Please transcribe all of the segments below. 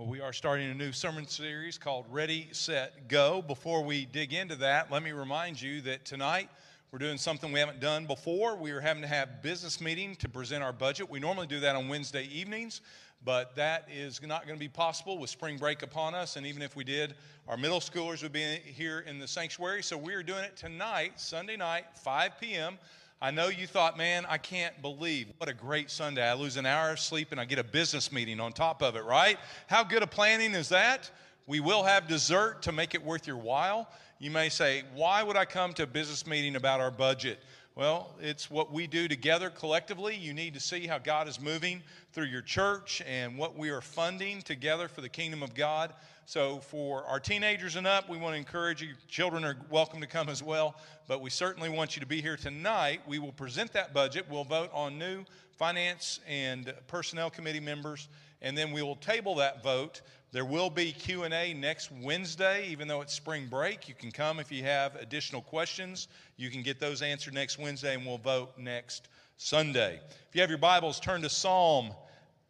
Well, we are starting a new sermon series called Ready, Set, Go. Before we dig into that, let me remind you that tonight we're doing something we haven't done before. We are having to have business meeting to present our budget. We normally do that on Wednesday evenings, but that is not going to be possible with spring break upon us. And even if we did, our middle schoolers would be here in the sanctuary. So we are doing it tonight, Sunday night, 5 p.m. I know you thought, man, I can't believe what a great Sunday. I lose an hour of sleep and I get a business meeting on top of it, right? How good a planning is that? We will have dessert to make it worth your while. You may say, Why would I come to a business meeting about our budget? Well, it's what we do together collectively. You need to see how God is moving through your church and what we are funding together for the kingdom of God. So, for our teenagers and up, we want to encourage you. Children are welcome to come as well, but we certainly want you to be here tonight. We will present that budget. We'll vote on new finance and personnel committee members, and then we will table that vote there will be Q&A next Wednesday, even though it's spring break. You can come if you have additional questions. You can get those answered next Wednesday, and we'll vote next Sunday. If you have your Bibles, turn to Psalm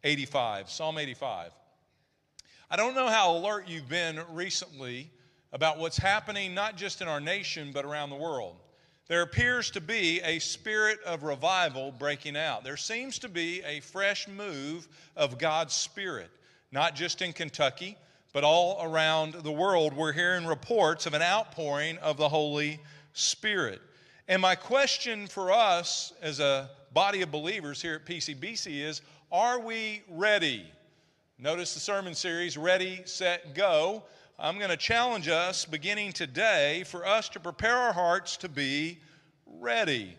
85. Psalm 85. I don't know how alert you've been recently about what's happening not just in our nation, but around the world. There appears to be a spirit of revival breaking out. There seems to be a fresh move of God's Spirit not just in Kentucky, but all around the world. We're hearing reports of an outpouring of the Holy Spirit. And my question for us as a body of believers here at PCBC is are we ready? Notice the sermon series, Ready, Set, Go. I'm going to challenge us beginning today for us to prepare our hearts to be ready.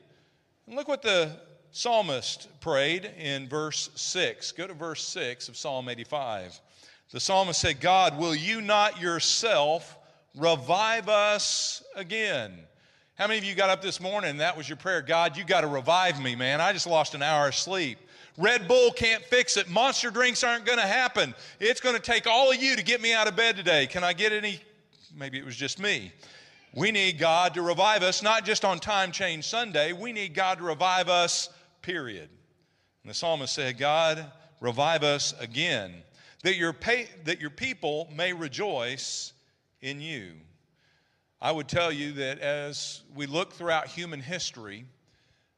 And look what the psalmist prayed in verse 6. Go to verse 6 of Psalm 85. The psalmist said, God, will you not yourself revive us again? How many of you got up this morning and that was your prayer? God, you got to revive me, man. I just lost an hour of sleep. Red Bull can't fix it. Monster drinks aren't going to happen. It's going to take all of you to get me out of bed today. Can I get any? Maybe it was just me. We need God to revive us, not just on Time Change Sunday. We need God to revive us period. And the psalmist said, God, revive us again, that your, pay, that your people may rejoice in you. I would tell you that as we look throughout human history,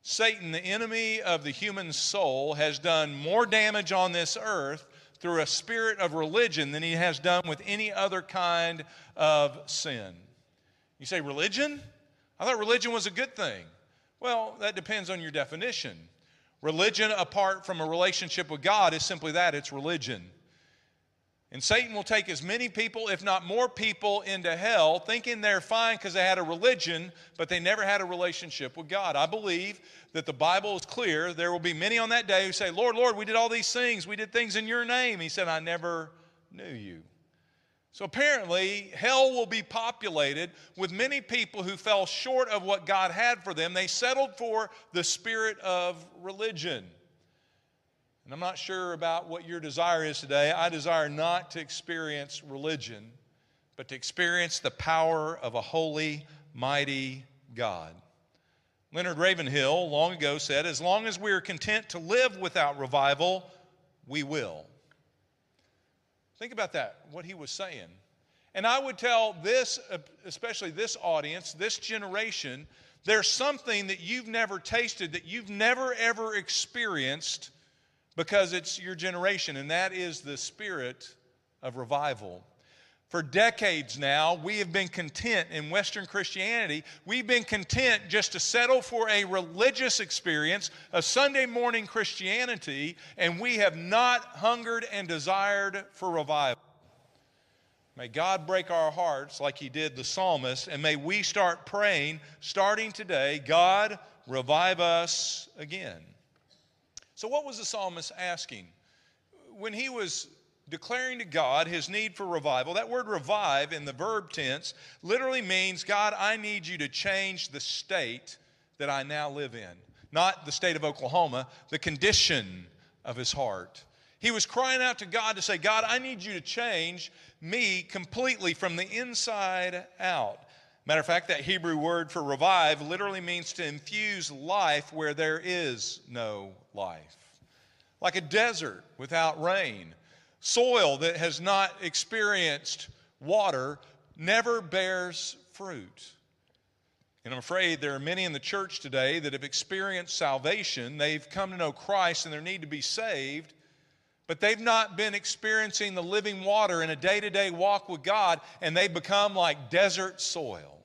Satan, the enemy of the human soul, has done more damage on this earth through a spirit of religion than he has done with any other kind of sin. You say, religion? I thought religion was a good thing. Well, that depends on your definition. Religion apart from a relationship with God is simply that it's religion. And Satan will take as many people, if not more people, into hell thinking they're fine because they had a religion, but they never had a relationship with God. I believe that the Bible is clear. There will be many on that day who say, Lord, Lord, we did all these things. We did things in your name. He said, I never knew you. So apparently, hell will be populated with many people who fell short of what God had for them. They settled for the spirit of religion. And I'm not sure about what your desire is today. I desire not to experience religion, but to experience the power of a holy, mighty God. Leonard Ravenhill long ago said, As long as we are content to live without revival, we will. Think about that, what he was saying. And I would tell this, especially this audience, this generation, there's something that you've never tasted, that you've never ever experienced because it's your generation, and that is the spirit of revival. For decades now, we have been content in Western Christianity. We've been content just to settle for a religious experience, a Sunday morning Christianity, and we have not hungered and desired for revival. May God break our hearts like He did the psalmist, and may we start praying, starting today, God, revive us again. So, what was the psalmist asking? When he was declaring to God his need for revival. That word revive in the verb tense literally means, God, I need you to change the state that I now live in. Not the state of Oklahoma, the condition of his heart. He was crying out to God to say, God, I need you to change me completely from the inside out. Matter of fact, that Hebrew word for revive literally means to infuse life where there is no life. Like a desert without rain Soil that has not experienced water never bears fruit. And I'm afraid there are many in the church today that have experienced salvation. They've come to know Christ and they need to be saved, but they've not been experiencing the living water in a day to day walk with God, and they've become like desert soil.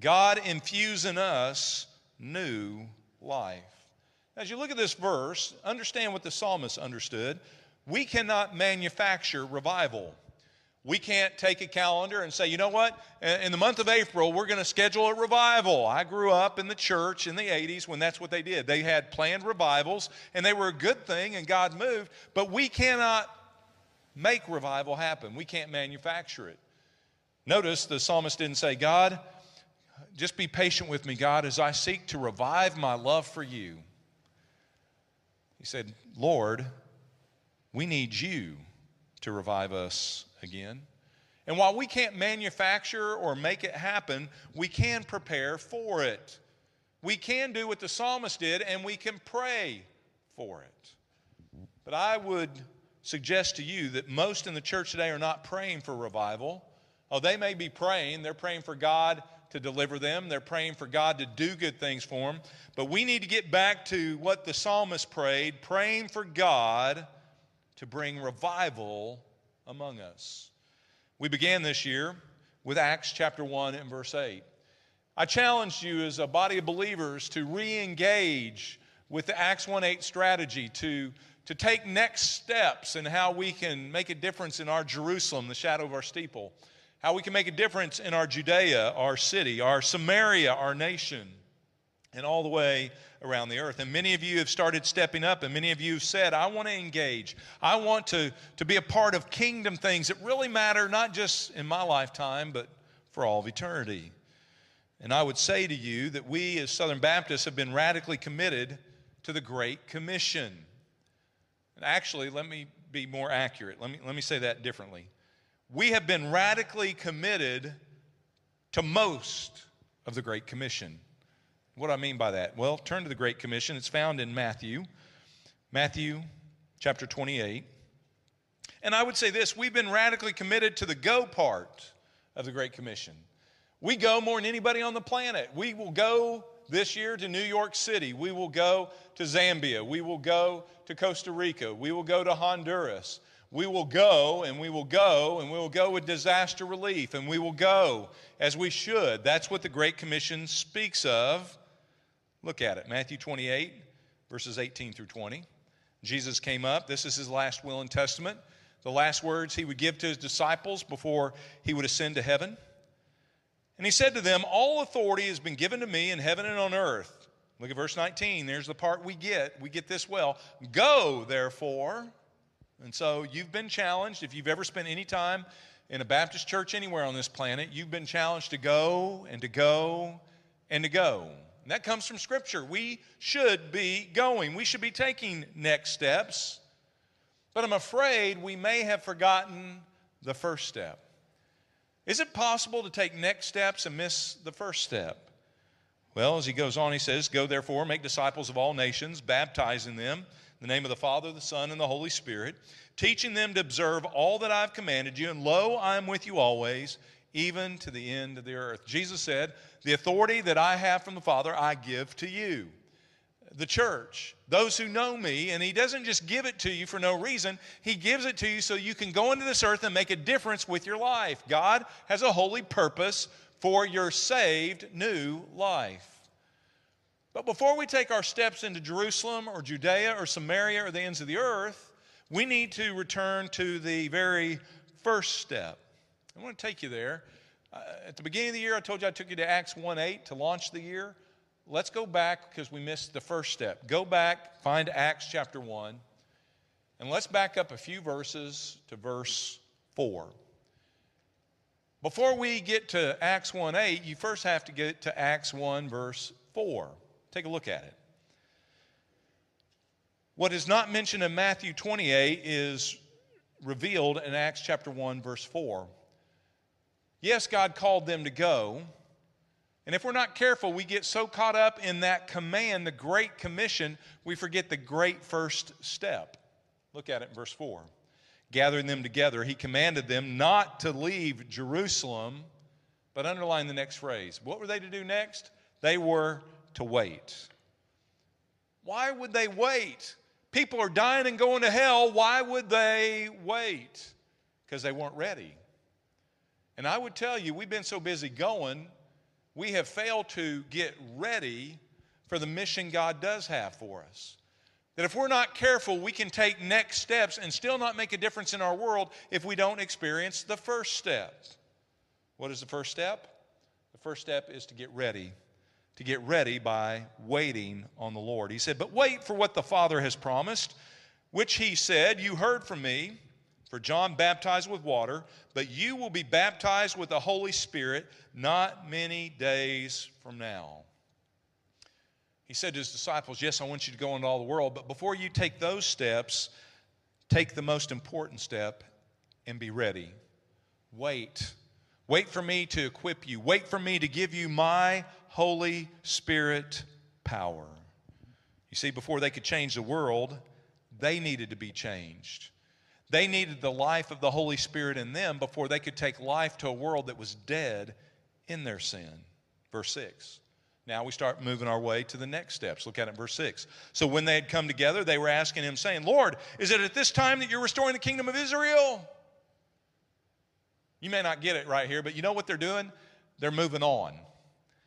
God infuse in us new life. As you look at this verse, understand what the psalmist understood. We cannot manufacture revival. We can't take a calendar and say, you know what, in the month of April, we're going to schedule a revival. I grew up in the church in the 80s when that's what they did. They had planned revivals, and they were a good thing, and God moved, but we cannot make revival happen. We can't manufacture it. Notice the psalmist didn't say, God, just be patient with me, God, as I seek to revive my love for you. He said, Lord, we need you to revive us again. And while we can't manufacture or make it happen, we can prepare for it. We can do what the psalmist did, and we can pray for it. But I would suggest to you that most in the church today are not praying for revival. Oh, they may be praying, they're praying for God to deliver them, they're praying for God to do good things for them. But we need to get back to what the psalmist prayed praying for God to bring revival among us. We began this year with Acts chapter 1 and verse 8. I challenged you as a body of believers to re engage with the Acts 1 8 strategy, to, to take next steps in how we can make a difference in our Jerusalem, the shadow of our steeple, how we can make a difference in our Judea, our city, our Samaria, our nation, and all the way around the earth. And many of you have started stepping up, and many of you have said, I want to engage. I want to, to be a part of kingdom things that really matter, not just in my lifetime, but for all of eternity. And I would say to you that we as Southern Baptists have been radically committed to the Great Commission. And actually, let me be more accurate. Let me, let me say that differently. We have been radically committed to most of the Great Commission. What do I mean by that? Well, turn to the Great Commission. It's found in Matthew, Matthew chapter 28. And I would say this we've been radically committed to the go part of the Great Commission. We go more than anybody on the planet. We will go this year to New York City. We will go to Zambia. We will go to Costa Rica. We will go to Honduras. We will go and we will go and we will go with disaster relief and we will go as we should. That's what the Great Commission speaks of. Look at it Matthew 28, verses 18 through 20. Jesus came up. This is his last will and testament, the last words he would give to his disciples before he would ascend to heaven. And he said to them, All authority has been given to me in heaven and on earth. Look at verse 19. There's the part we get. We get this well. Go, therefore. And so you've been challenged. If you've ever spent any time in a Baptist church anywhere on this planet, you've been challenged to go and to go and to go. And that comes from Scripture. We should be going, we should be taking next steps. But I'm afraid we may have forgotten the first step. Is it possible to take next steps and miss the first step? Well, as he goes on, he says, Go therefore, make disciples of all nations, baptizing them in the name of the Father, the Son, and the Holy Spirit, teaching them to observe all that I've commanded you, and lo, I am with you always, even to the end of the earth. Jesus said, The authority that I have from the Father, I give to you. The church, those who know me, and He doesn't just give it to you for no reason, He gives it to you so you can go into this earth and make a difference with your life. God has a holy purpose for your saved new life. But before we take our steps into Jerusalem or Judea or Samaria or the ends of the earth, we need to return to the very first step. I want to take you there. Uh, at the beginning of the year, I told you I took you to Acts 1 8 to launch the year. Let's go back because we missed the first step. Go back, find Acts chapter 1, and let's back up a few verses to verse 4. Before we get to Acts 1 8, you first have to get to Acts 1 verse 4. Take a look at it. What is not mentioned in Matthew 28 is revealed in Acts chapter 1 verse 4. Yes, God called them to go. And if we're not careful, we get so caught up in that command, the Great Commission, we forget the great first step. Look at it in verse 4. gathering them together, he commanded them not to leave Jerusalem, but underline the next phrase. What were they to do next? They were to wait. Why would they wait? People are dying and going to hell. Why would they wait? Because they weren't ready. And I would tell you, we've been so busy going, we have failed to get ready for the mission God does have for us. That if we're not careful, we can take next steps and still not make a difference in our world if we don't experience the first step. What is the first step? The first step is to get ready. To get ready by waiting on the Lord. He said, But wait for what the Father has promised, which he said, You heard from me. For John baptized with water, but you will be baptized with the Holy Spirit not many days from now. He said to his disciples, Yes, I want you to go into all the world, but before you take those steps, take the most important step and be ready. Wait. Wait for me to equip you. Wait for me to give you my Holy Spirit power. You see, before they could change the world, they needed to be changed. They needed the life of the Holy Spirit in them before they could take life to a world that was dead in their sin. Verse 6. Now we start moving our way to the next steps. Look at it, verse 6. So when they had come together, they were asking him, saying, Lord, is it at this time that you're restoring the kingdom of Israel? You may not get it right here, but you know what they're doing? They're moving on.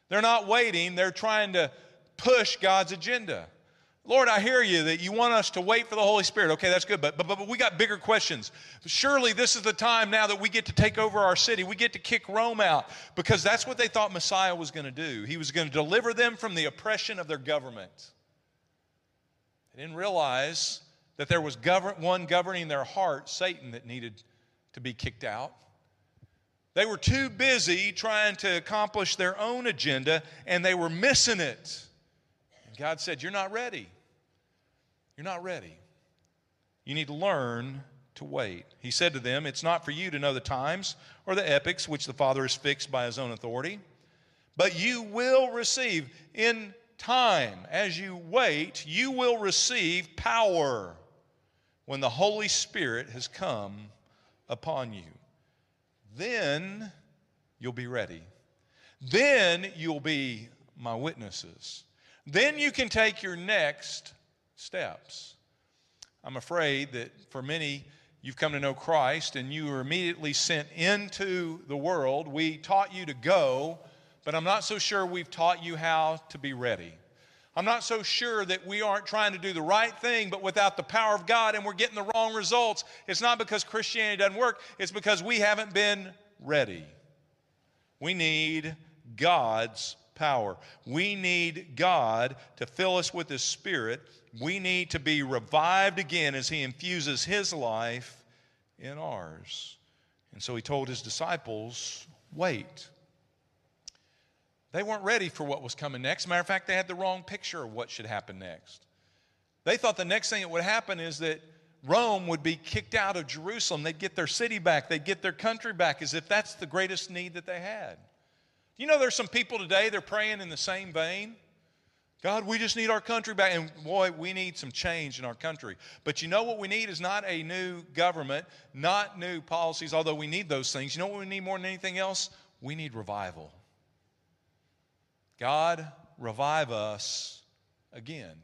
They're not waiting, they're trying to push God's agenda. Lord, I hear you that you want us to wait for the Holy Spirit. Okay, that's good, but, but, but we got bigger questions. Surely this is the time now that we get to take over our city. We get to kick Rome out because that's what they thought Messiah was going to do. He was going to deliver them from the oppression of their government. They didn't realize that there was govern- one governing their heart, Satan, that needed to be kicked out. They were too busy trying to accomplish their own agenda and they were missing it. And God said, You're not ready. You're not ready. You need to learn to wait. He said to them, It's not for you to know the times or the epochs which the Father has fixed by his own authority, but you will receive in time, as you wait, you will receive power when the Holy Spirit has come upon you. Then you'll be ready. Then you'll be my witnesses. Then you can take your next steps. I'm afraid that for many, you've come to know Christ and you were immediately sent into the world. We taught you to go, but I'm not so sure we've taught you how to be ready. I'm not so sure that we aren't trying to do the right thing, but without the power of God and we're getting the wrong results. It's not because Christianity doesn't work, it's because we haven't been ready. We need God's power. We need God to fill us with His Spirit. We need to be revived again as He infuses His life in ours. And so He told His disciples, wait. They weren't ready for what was coming next. matter of fact, they had the wrong picture of what should happen next. They thought the next thing that would happen is that Rome would be kicked out of Jerusalem. They'd get their city back, they'd get their country back, as if that's the greatest need that they had. You know, there's some people today, they're praying in the same vein. God, we just need our country back. And boy, we need some change in our country. But you know what we need is not a new government, not new policies, although we need those things. You know what we need more than anything else? We need revival. God, revive us again.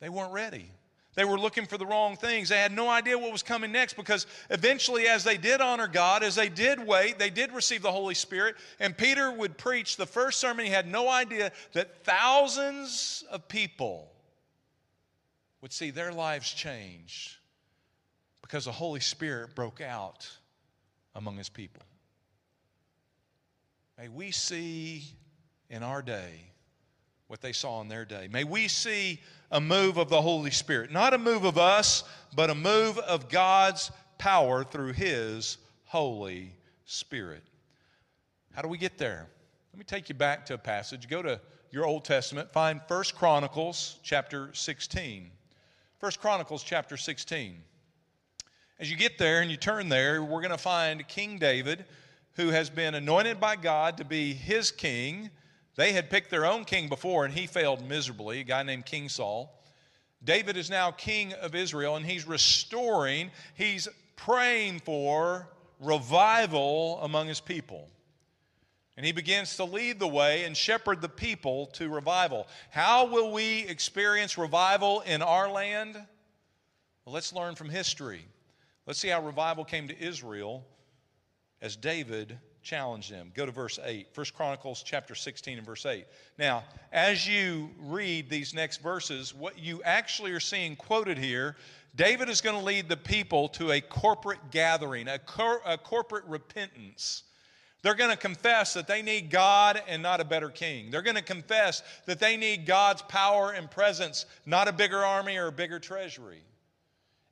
They weren't ready. They were looking for the wrong things. They had no idea what was coming next because eventually, as they did honor God, as they did wait, they did receive the Holy Spirit. And Peter would preach the first sermon. He had no idea that thousands of people would see their lives change because the Holy Spirit broke out among his people. May we see in our day what they saw in their day. May we see a move of the Holy Spirit. Not a move of us, but a move of God's power through His Holy Spirit. How do we get there? Let me take you back to a passage. Go to your Old Testament, find 1 Chronicles chapter 16. 1 Chronicles chapter 16. As you get there and you turn there, we're going to find King David, who has been anointed by God to be his king they had picked their own king before, and he failed miserably, a guy named King Saul. David is now king of Israel, and he's restoring, he's praying for revival among his people. And he begins to lead the way and shepherd the people to revival. How will we experience revival in our land? Well, let's learn from history. Let's see how revival came to Israel as David challenged them. Go to verse 8. 1 Chronicles chapter 16 and verse 8. Now, as you read these next verses, what you actually are seeing quoted here, David is going to lead the people to a corporate gathering, a, cor- a corporate repentance. They're going to confess that they need God and not a better king. They're going to confess that they need God's power and presence, not a bigger army or a bigger treasury.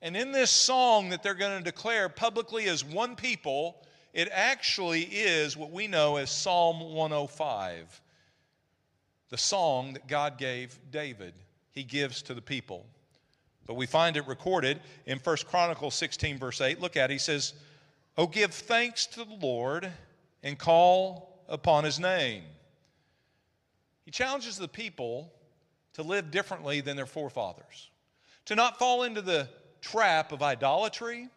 And in this song that they're going to declare publicly as one people, it actually is what we know as Psalm 105, the song that God gave David, he gives to the people. But we find it recorded in 1 Chronicles 16, verse 8. Look at it. He says, Oh, give thanks to the Lord and call upon his name. He challenges the people to live differently than their forefathers, to not fall into the trap of idolatry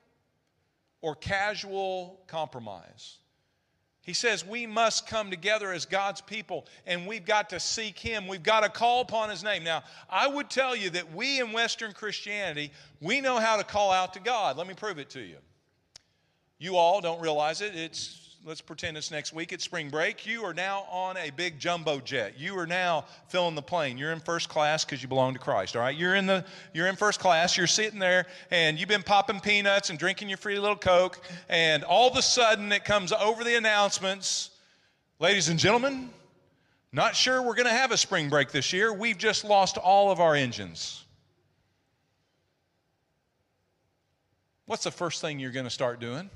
or casual compromise. He says we must come together as God's people and we've got to seek Him. We've got to call upon His name. Now, I would tell you that we in Western Christianity, we know how to call out to God. Let me prove it to you. You all don't realize it. It's let's pretend it's next week. It's spring break. You are now on a big jumbo jet. You are now filling the plane. You're in first class because you belong to Christ. All right. You're in the you're in first class. You're sitting there and you've been popping peanuts and drinking your free little Coke. And all of a sudden it comes over the announcements, ladies and gentlemen. Not sure we're going to have a spring break this year. We've just lost all of our engines. What's the first thing you're going to start doing?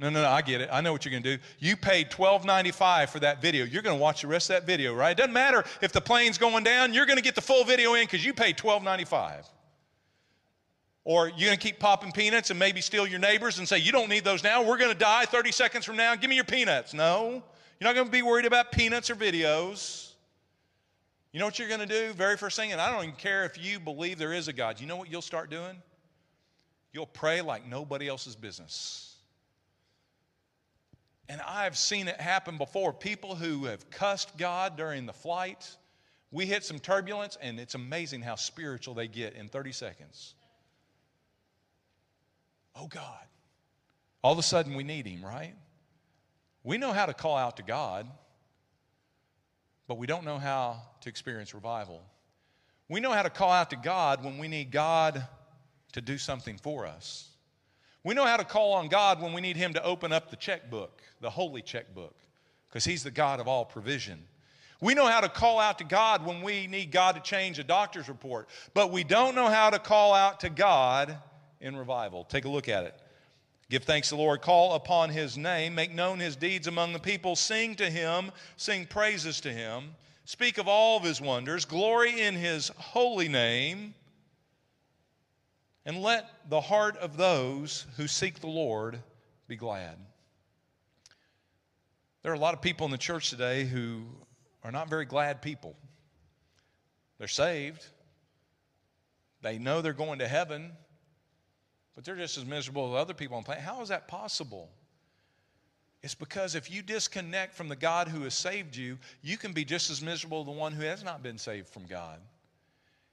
No, no, no, I get it. I know what you're going to do. You paid $12.95 for that video. You're going to watch the rest of that video, right? It doesn't matter if the plane's going down, you're going to get the full video in because you paid $12.95. Or you're going to keep popping peanuts and maybe steal your neighbors and say, You don't need those now. We're going to die 30 seconds from now. Give me your peanuts. No, you're not going to be worried about peanuts or videos. You know what you're going to do? Very first thing, and I don't even care if you believe there is a God. You know what you'll start doing? You'll pray like nobody else's business. And I've seen it happen before. People who have cussed God during the flight, we hit some turbulence, and it's amazing how spiritual they get in 30 seconds. Oh, God. All of a sudden, we need Him, right? We know how to call out to God, but we don't know how to experience revival. We know how to call out to God when we need God to do something for us. We know how to call on God when we need Him to open up the checkbook, the holy checkbook, because He's the God of all provision. We know how to call out to God when we need God to change a doctor's report, but we don't know how to call out to God in revival. Take a look at it. Give thanks to the Lord, call upon His name, make known His deeds among the people, sing to Him, sing praises to Him, speak of all of His wonders, glory in His holy name and let the heart of those who seek the Lord be glad. There are a lot of people in the church today who are not very glad people. They're saved, they know they're going to heaven, but they're just as miserable as other people on planet. How is that possible? It's because if you disconnect from the God who has saved you, you can be just as miserable as the one who has not been saved from God.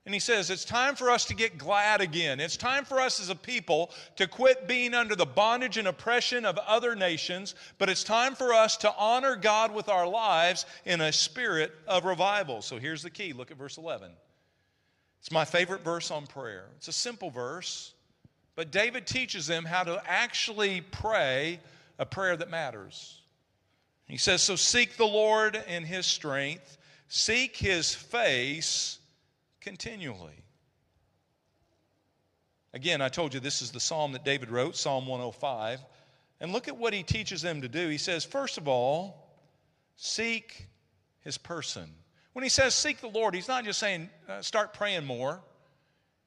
And he says, It's time for us to get glad again. It's time for us as a people to quit being under the bondage and oppression of other nations, but it's time for us to honor God with our lives in a spirit of revival. So here's the key look at verse 11. It's my favorite verse on prayer. It's a simple verse, but David teaches them how to actually pray a prayer that matters. He says, So seek the Lord in his strength, seek his face continually. Again, I told you this is the psalm that David wrote, Psalm 105. And look at what he teaches them to do. He says, first of all, seek his person. When he says seek the Lord, he's not just saying uh, start praying more,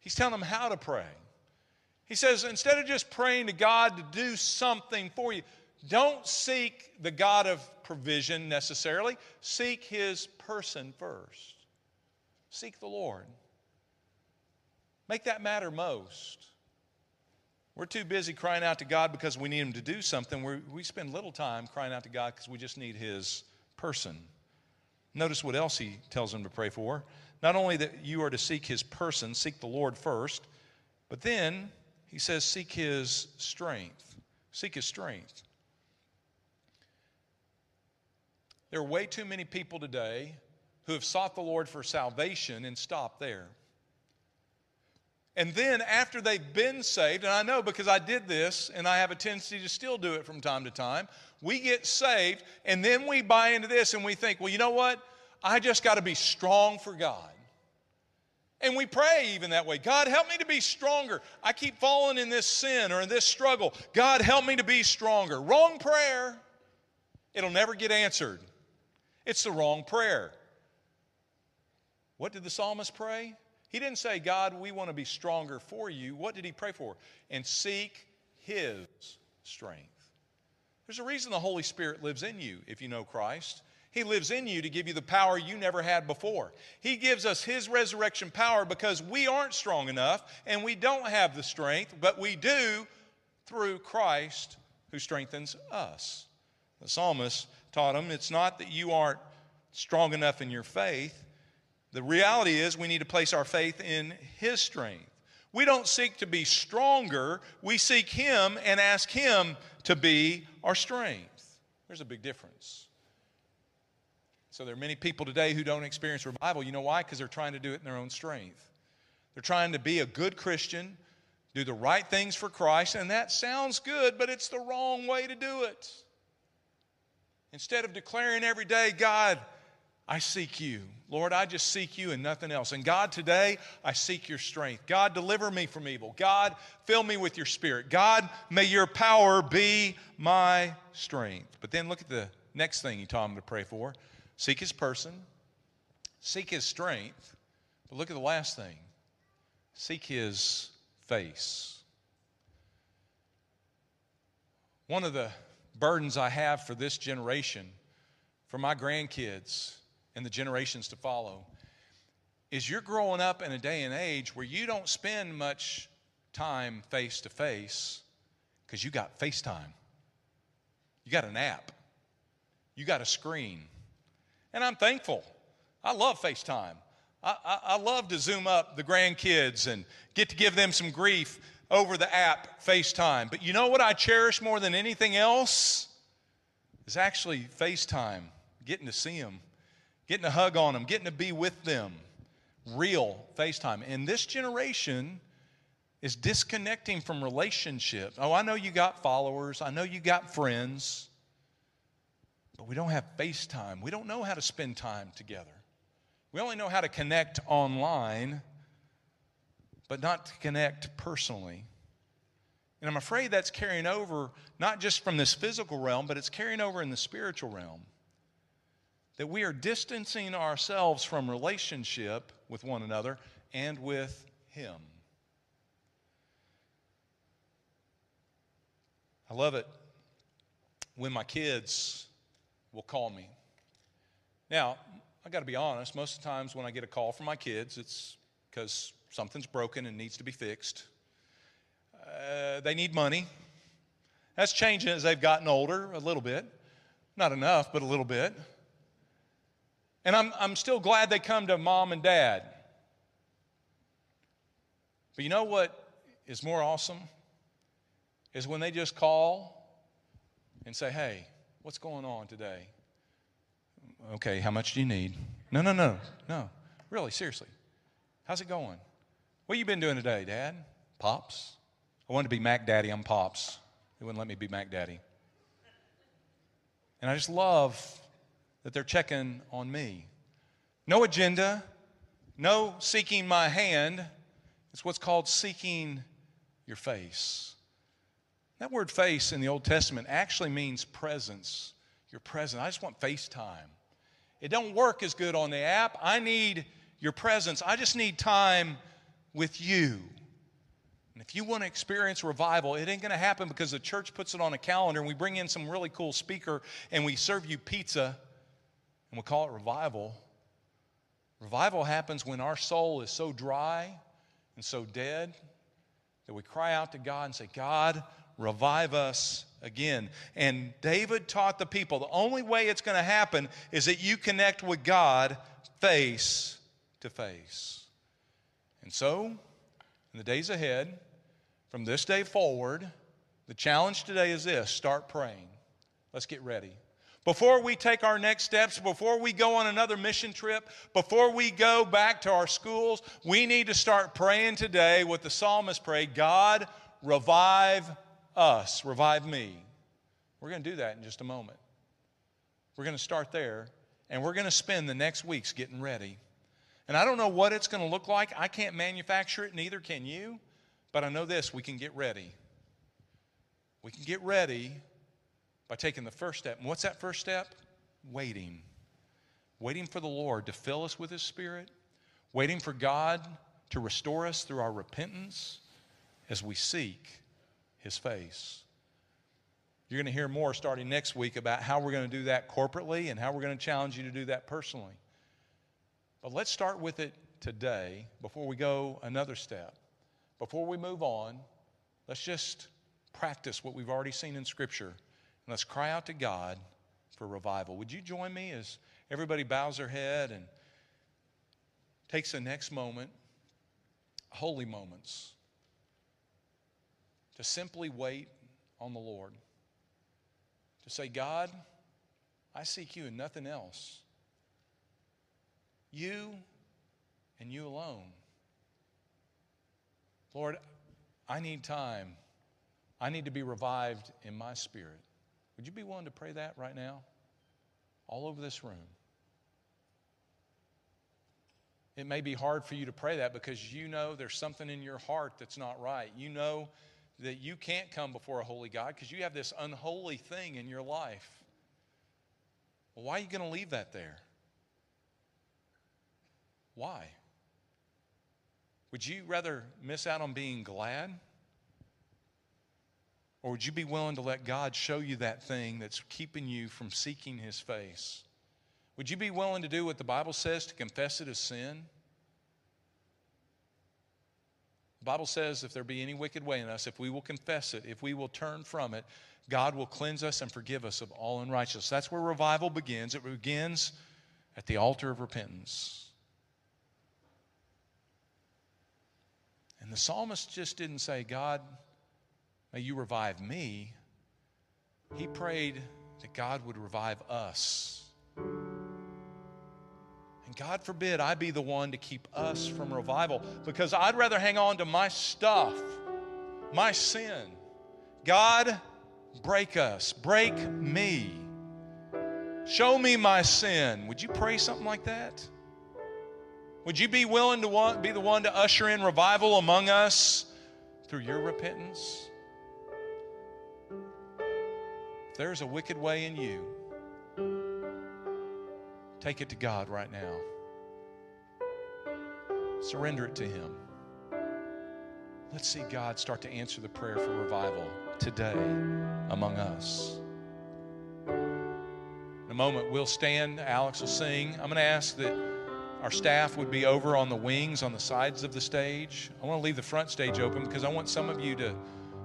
he's telling them how to pray. He says, instead of just praying to God to do something for you, don't seek the God of provision necessarily, seek his person first. Seek the Lord. Make that matter most. We're too busy crying out to God because we need Him to do something. we we spend little time crying out to God because we just need His person. Notice what else He tells them to pray for. Not only that you are to seek His person, seek the Lord first, but then He says, seek His strength. Seek His strength. There are way too many people today who have sought the Lord for salvation and stopped there. And then after they've been saved, and I know because I did this and I have a tendency to still do it from time to time, we get saved and then we buy into this and we think, well, you know what? I just got to be strong for God. And we pray even that way God, help me to be stronger. I keep falling in this sin or in this struggle. God, help me to be stronger. Wrong prayer. It'll never get answered. It's the wrong prayer. What did the psalmist pray? He didn't say, God, we want to be stronger for you. What did he pray for? And seek his strength. There's a reason the Holy Spirit lives in you if you know Christ. He lives in you to give you the power you never had before. He gives us His resurrection power because we aren't strong enough and we don't have the strength, but we do through Christ who strengthens us. The psalmist taught him it's not that you aren't strong enough in your faith, the reality is, we need to place our faith in His strength. We don't seek to be stronger, we seek Him and ask Him to be our strength. There's a big difference. So, there are many people today who don't experience revival. You know why? Because they're trying to do it in their own strength. They're trying to be a good Christian, do the right things for Christ, and that sounds good, but it's the wrong way to do it. Instead of declaring every day, God, I seek you. Lord, I just seek you and nothing else. And God, today, I seek your strength. God, deliver me from evil. God, fill me with your spirit. God, may your power be my strength. But then look at the next thing he taught him to pray for seek his person, seek his strength. But look at the last thing seek his face. One of the burdens I have for this generation, for my grandkids, and the generations to follow is you're growing up in a day and age where you don't spend much time face to face because you got FaceTime. You got an app. You got a screen. And I'm thankful. I love FaceTime. I, I, I, love to zoom up the grandkids and get to give them some grief over the app FaceTime. But you know what I cherish more than anything else? Is actually FaceTime, getting to see them getting a hug on them, getting to be with them, real FaceTime. And this generation is disconnecting from relationships. Oh, I know you got followers, I know you got friends, but we don't have FaceTime. We don't know how to spend time together. We only know how to connect online, but not to connect personally. And I'm afraid that's carrying over not just from this physical realm, but it's carrying over in the spiritual realm that we are distancing ourselves from relationship with one another and with Him. I love it when my kids will call me. Now, I got to be honest, most of the times when I get a call from my kids, it's because something's broken and needs to be fixed. Uh, they need money. That's changing as they've gotten older a little bit. Not enough, but a little bit. And I'm, I'm still glad they come to mom and dad. But you know what is more awesome? Is when they just call and say, hey, what's going on today? Okay, how much do you need? No, no, no, no. Really, seriously. How's it going? What you been doing today, Dad? Pops? I wanted to be Mac Daddy. I'm Pops. They wouldn't let me be Mac Daddy. And I just love that they're checking on me. No agenda, no seeking my hand. It's what's called seeking your face. That word face in the Old Testament actually means presence. Your presence. I just want FaceTime. It don't work as good on the app. I need your presence. I just need time with you. And if you want to experience revival, it ain't going to happen because the church puts it on a calendar and we bring in some really cool speaker and we serve you pizza and we call it revival. Revival happens when our soul is so dry and so dead that we cry out to God and say, God, revive us again. And David taught the people the only way it's going to happen is that you connect with God face to face. And so, in the days ahead, from this day forward, the challenge today is this start praying. Let's get ready. Before we take our next steps, before we go on another mission trip, before we go back to our schools, we need to start praying today what the psalmist prayed God, revive us, revive me. We're going to do that in just a moment. We're going to start there, and we're going to spend the next weeks getting ready. And I don't know what it's going to look like. I can't manufacture it, neither can you. But I know this we can get ready. We can get ready by taking the first step. And what's that first step? Waiting. Waiting for the Lord to fill us with His Spirit, waiting for God to restore us through our repentance as we seek His face. You're going to hear more starting next week about how we're going to do that corporately and how we're going to challenge you to do that personally. But let's start with it today before we go another step. Before we move on, let's just practice what we've already seen in Scripture. And let's cry out to God for revival. Would you join me as everybody bows their head and takes the next moment, holy moments, to simply wait on the Lord? To say, God, I seek you and nothing else. You and you alone. Lord, I need time. I need to be revived in my spirit. Would you be willing to pray that right now? All over this room. It may be hard for you to pray that because you know there's something in your heart that's not right. You know that you can't come before a holy God because you have this unholy thing in your life. Well, why are you going to leave that there? Why? Would you rather miss out on being glad? Or would you be willing to let God show you that thing that's keeping you from seeking His face? Would you be willing to do what the Bible says to confess it as sin? The Bible says if there be any wicked way in us, if we will confess it, if we will turn from it, God will cleanse us and forgive us of all unrighteousness. That's where revival begins. It begins at the altar of repentance. And the psalmist just didn't say, God, May you revive me. He prayed that God would revive us. And God forbid I be the one to keep us from revival because I'd rather hang on to my stuff, my sin. God, break us, break me. Show me my sin. Would you pray something like that? Would you be willing to want, be the one to usher in revival among us through your repentance? There's a wicked way in you, take it to God right now. Surrender it to Him. Let's see God start to answer the prayer for revival today among us. In a moment, we'll stand. Alex will sing. I'm going to ask that our staff would be over on the wings on the sides of the stage. I want to leave the front stage open because I want some of you to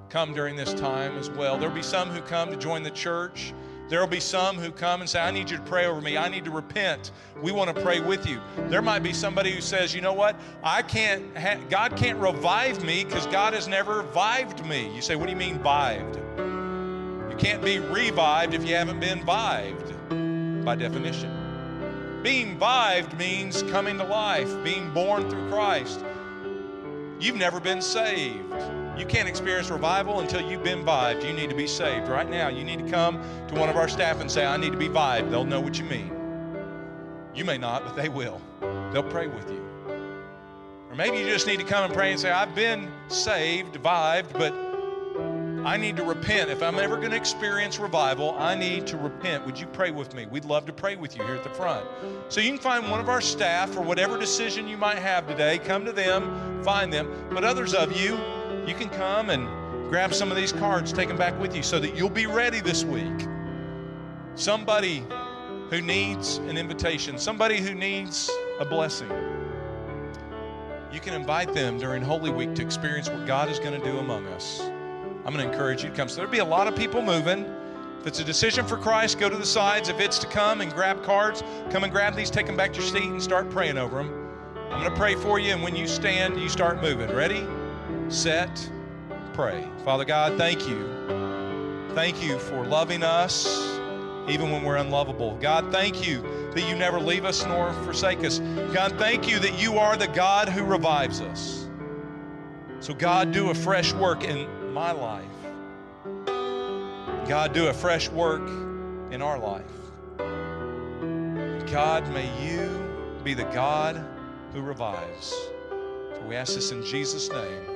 come during this time as well. There'll be some who come to join the church. There'll be some who come and say, I need you to pray over me. I need to repent. We want to pray with you. There might be somebody who says, you know what? I can't, ha- God can't revive me because God has never revived me. You say, what do you mean, vived? You can't be revived if you haven't been vived by definition. Being vived means coming to life, being born through Christ. You've never been saved. You can't experience revival until you've been vived. You need to be saved. Right now, you need to come to one of our staff and say, I need to be vived. They'll know what you mean. You may not, but they will. They'll pray with you. Or maybe you just need to come and pray and say, I've been saved, vived, but I need to repent. If I'm ever going to experience revival, I need to repent. Would you pray with me? We'd love to pray with you here at the front. So you can find one of our staff for whatever decision you might have today. Come to them, find them. But others of you, you can come and grab some of these cards, take them back with you so that you'll be ready this week. Somebody who needs an invitation, somebody who needs a blessing. you can invite them during Holy Week to experience what God is going to do among us. I'm going to encourage you to come. So there'll be a lot of people moving. If it's a decision for Christ, go to the sides. If it's to come and grab cards, come and grab these, take them back to your seat, and start praying over them. I'm going to pray for you, and when you stand, you start moving. Ready, set, pray. Father God, thank you. Thank you for loving us even when we're unlovable. God, thank you that you never leave us nor forsake us. God, thank you that you are the God who revives us. So, God, do a fresh work in my life. God, do a fresh work in our life. God, may you be the God who revives. We ask this in Jesus' name.